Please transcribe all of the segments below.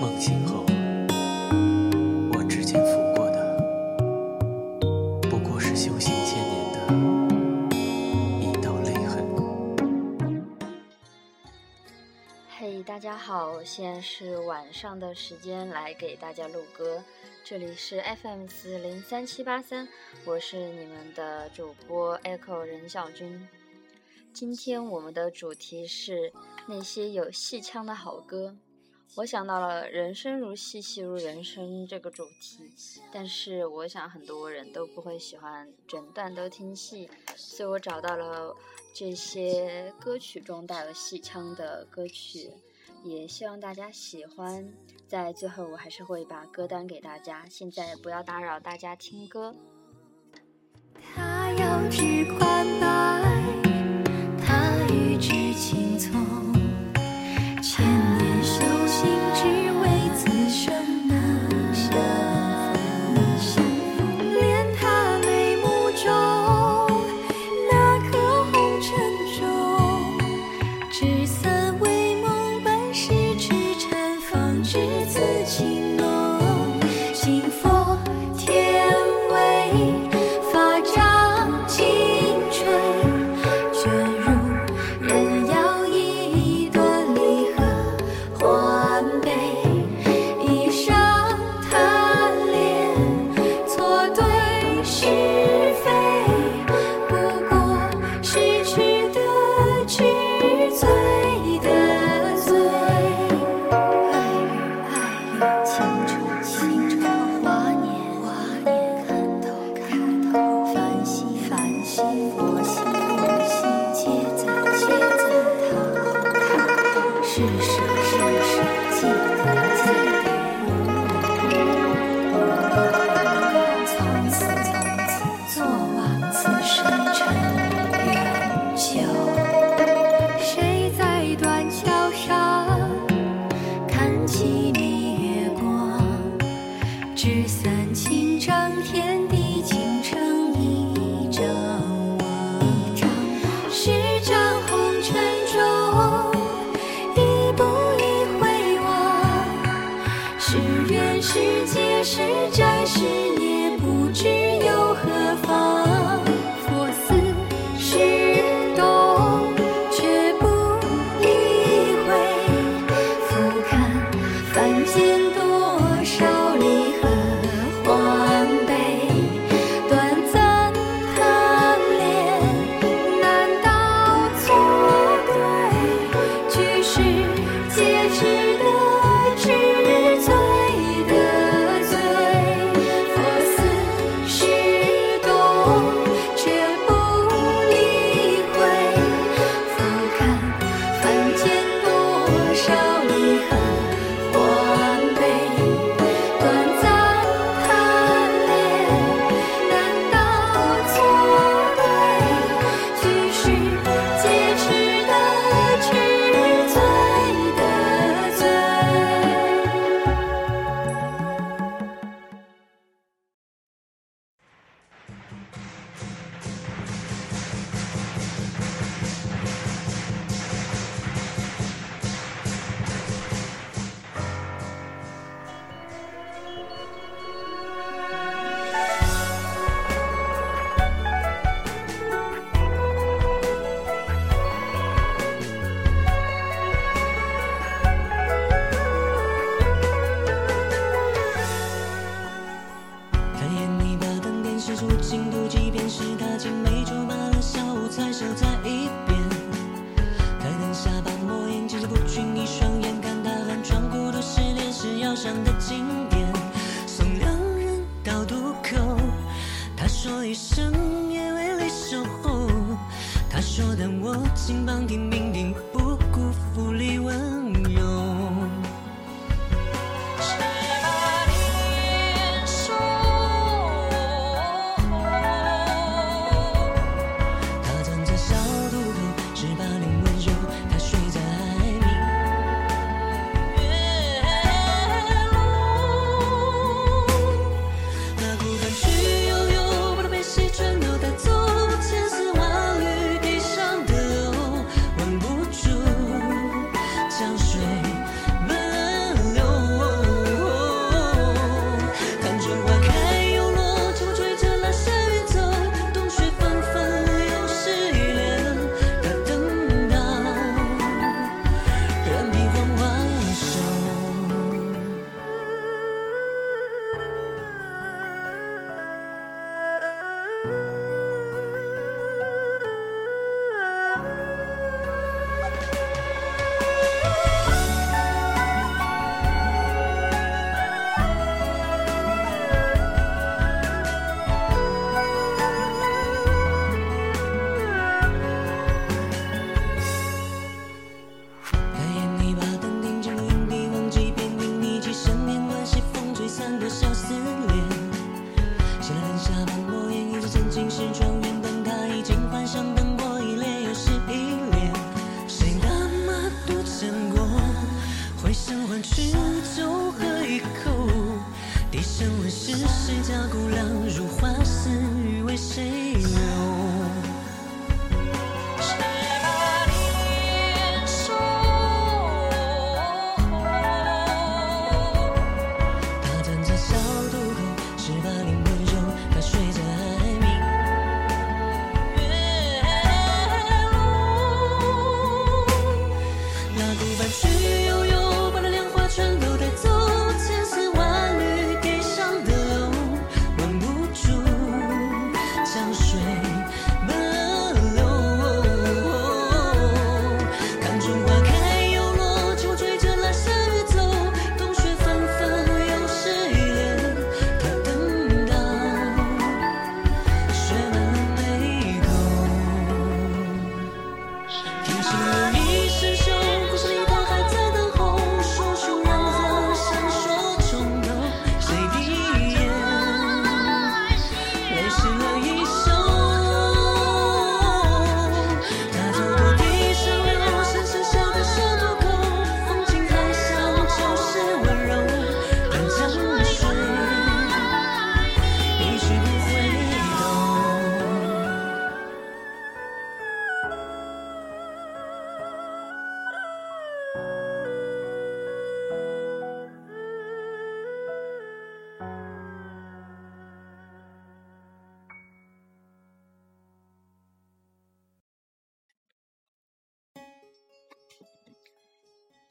梦醒后，我指尖抚过的，不过是修行千年的一道泪痕。嘿，大家好，现在是晚上的时间，来给大家录歌。这里是 FM 四零三七八三，我是你们的主播 Echo 任小军。今天我们的主题是那些有戏腔的好歌。我想到了“人生如戏，戏如人生”这个主题，但是我想很多人都不会喜欢整段都听戏，所以我找到了这些歌曲中带有戏腔的歌曲，也希望大家喜欢。在最后，我还是会把歌单给大家。现在不要打扰大家听歌。他要去宽白，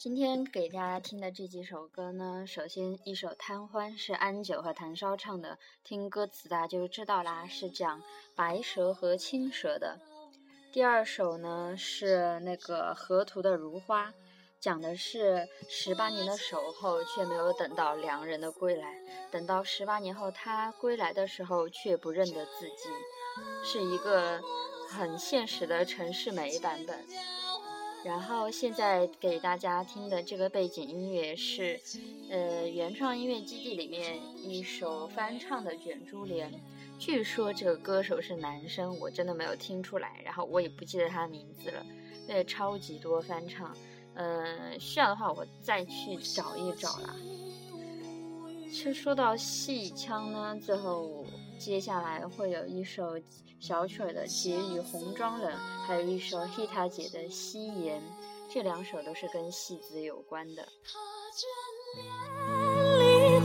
今天给大家听的这几首歌呢，首先一首《贪欢》是安久和谭烧唱的，听歌词大家就知道啦，是讲白蛇和青蛇的。第二首呢是那个河图的如花，讲的是十八年的守候，却没有等到良人的归来。等到十八年后他归来的时候，却不认得自己，是一个很现实的陈世美版本。然后现在给大家听的这个背景音乐是，呃，原创音乐基地里面一首翻唱的《卷珠帘》。据说这个歌手是男生，我真的没有听出来，然后我也不记得他的名字了，因为超级多翻唱。嗯、需要的话我再去找一找啦。其实说到戏腔呢，最后接下来会有一首小曲儿的《结与红妆冷》，还有一首 Hita 姐的《夕颜》，这两首都是跟戏子有关的。梨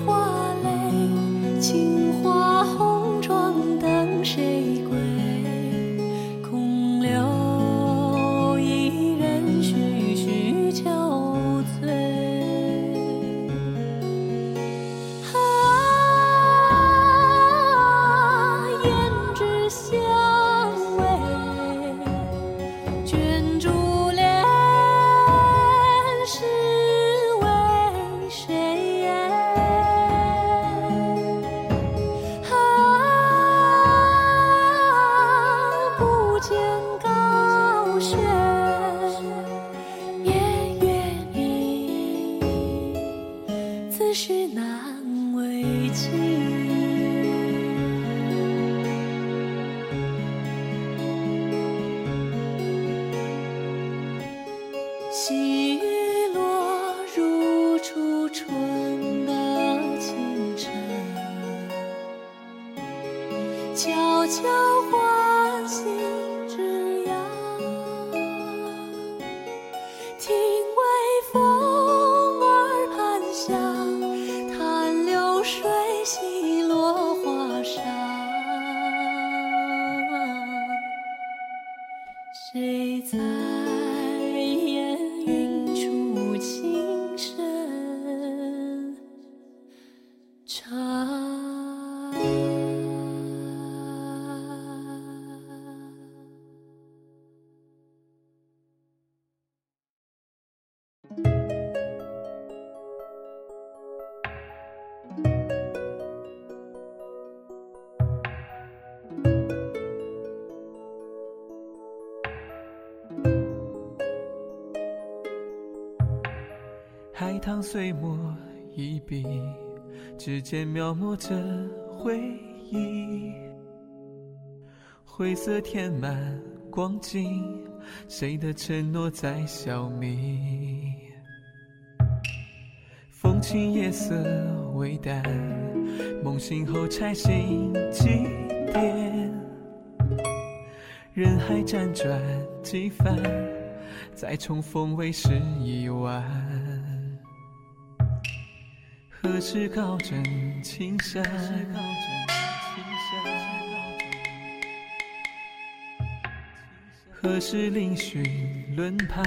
悄悄随墨一笔，指尖描摹着回忆，灰色填满光景，谁的承诺在消弭？风轻夜色微淡，梦醒后拆信几点，人海辗转几番，再重逢为时已晚。何时高枕青山？何时高？寻轮盘？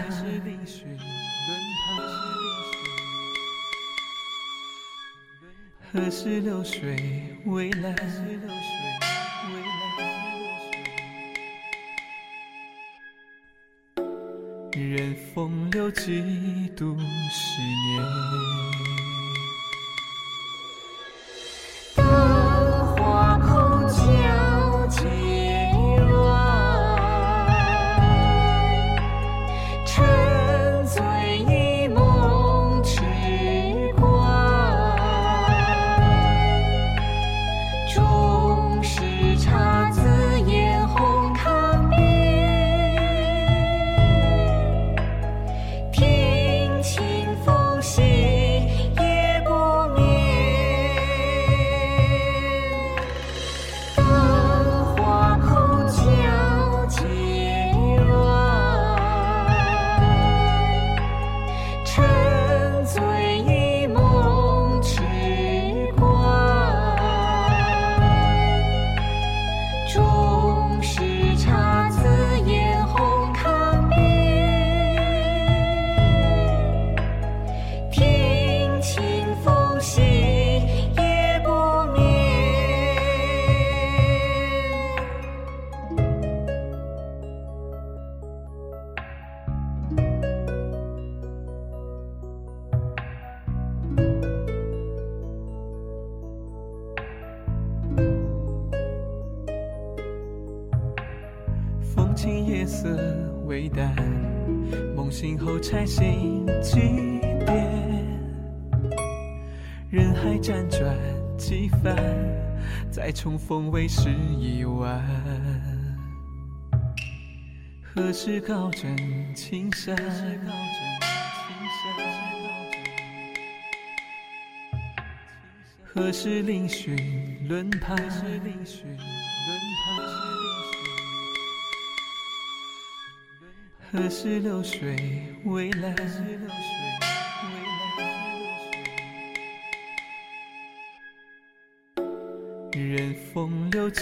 何时？流水未来？人海辗转几番，再重逢为时已晚。何时高枕青山？何时另寻轮盘？何时流水未来？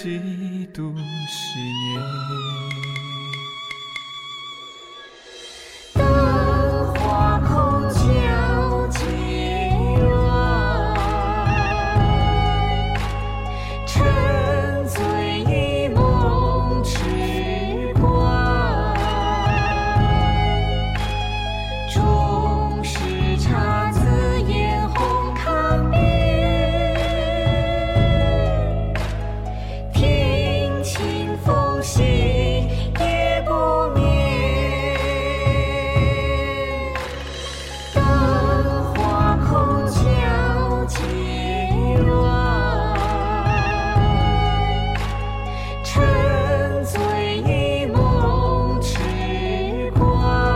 几度我。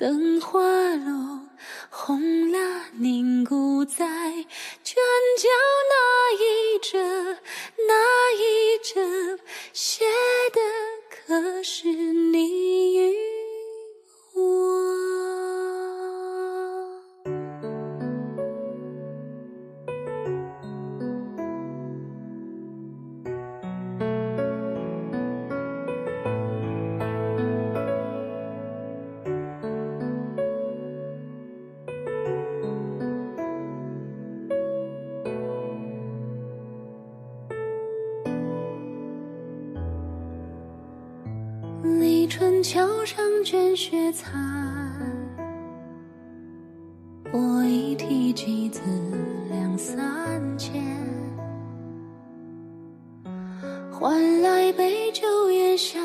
灯花落。几子两三千，换来杯酒言笑。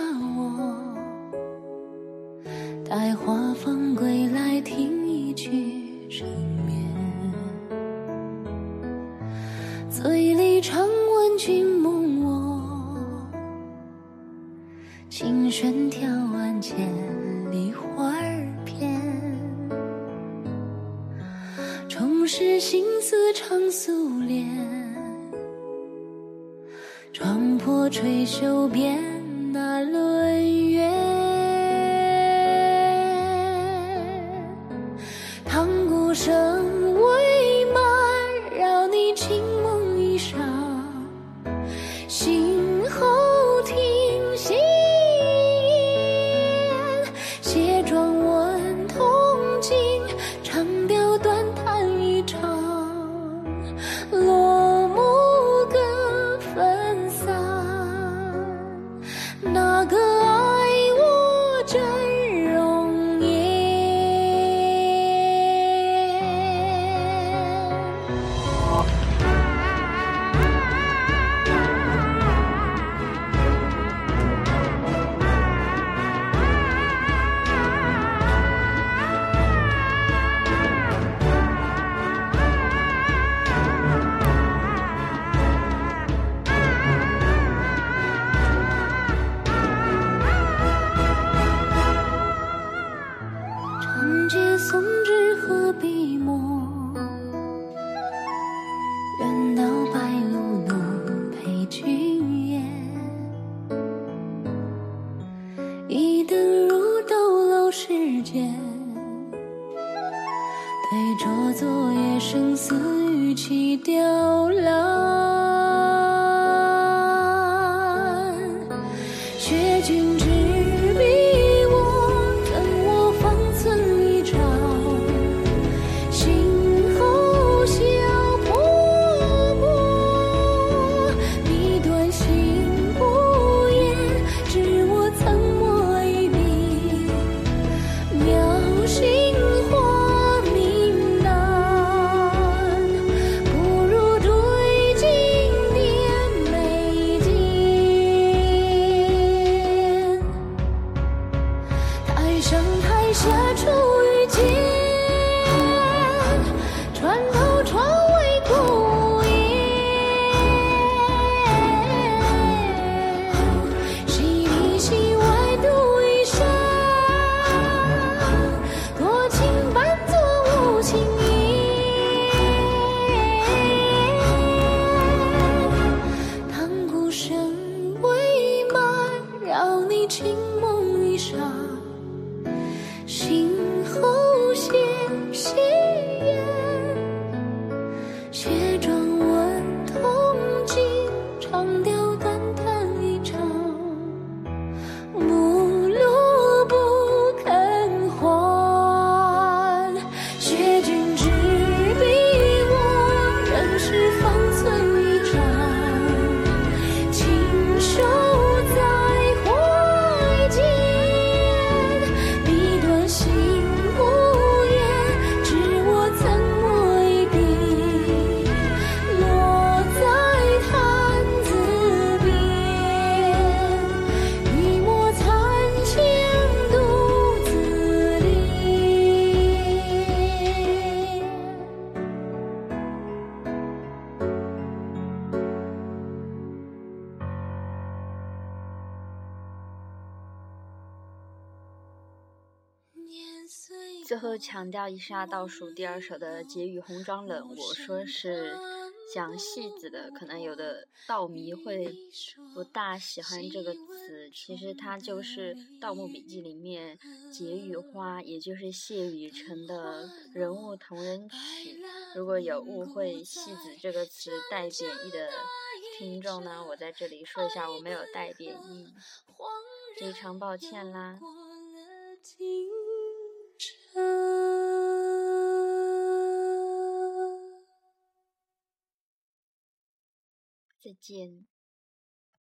最后强调一下倒数第二首的《结语红妆冷》，我说是讲戏子的，可能有的道迷会不大喜欢这个词，其实它就是《盗墓笔记》里面解语花，也就是谢雨辰的人物同人曲。如果有误会“戏子”这个词带贬义的听众呢，我在这里说一下，我没有带贬义，非常抱歉啦。再见。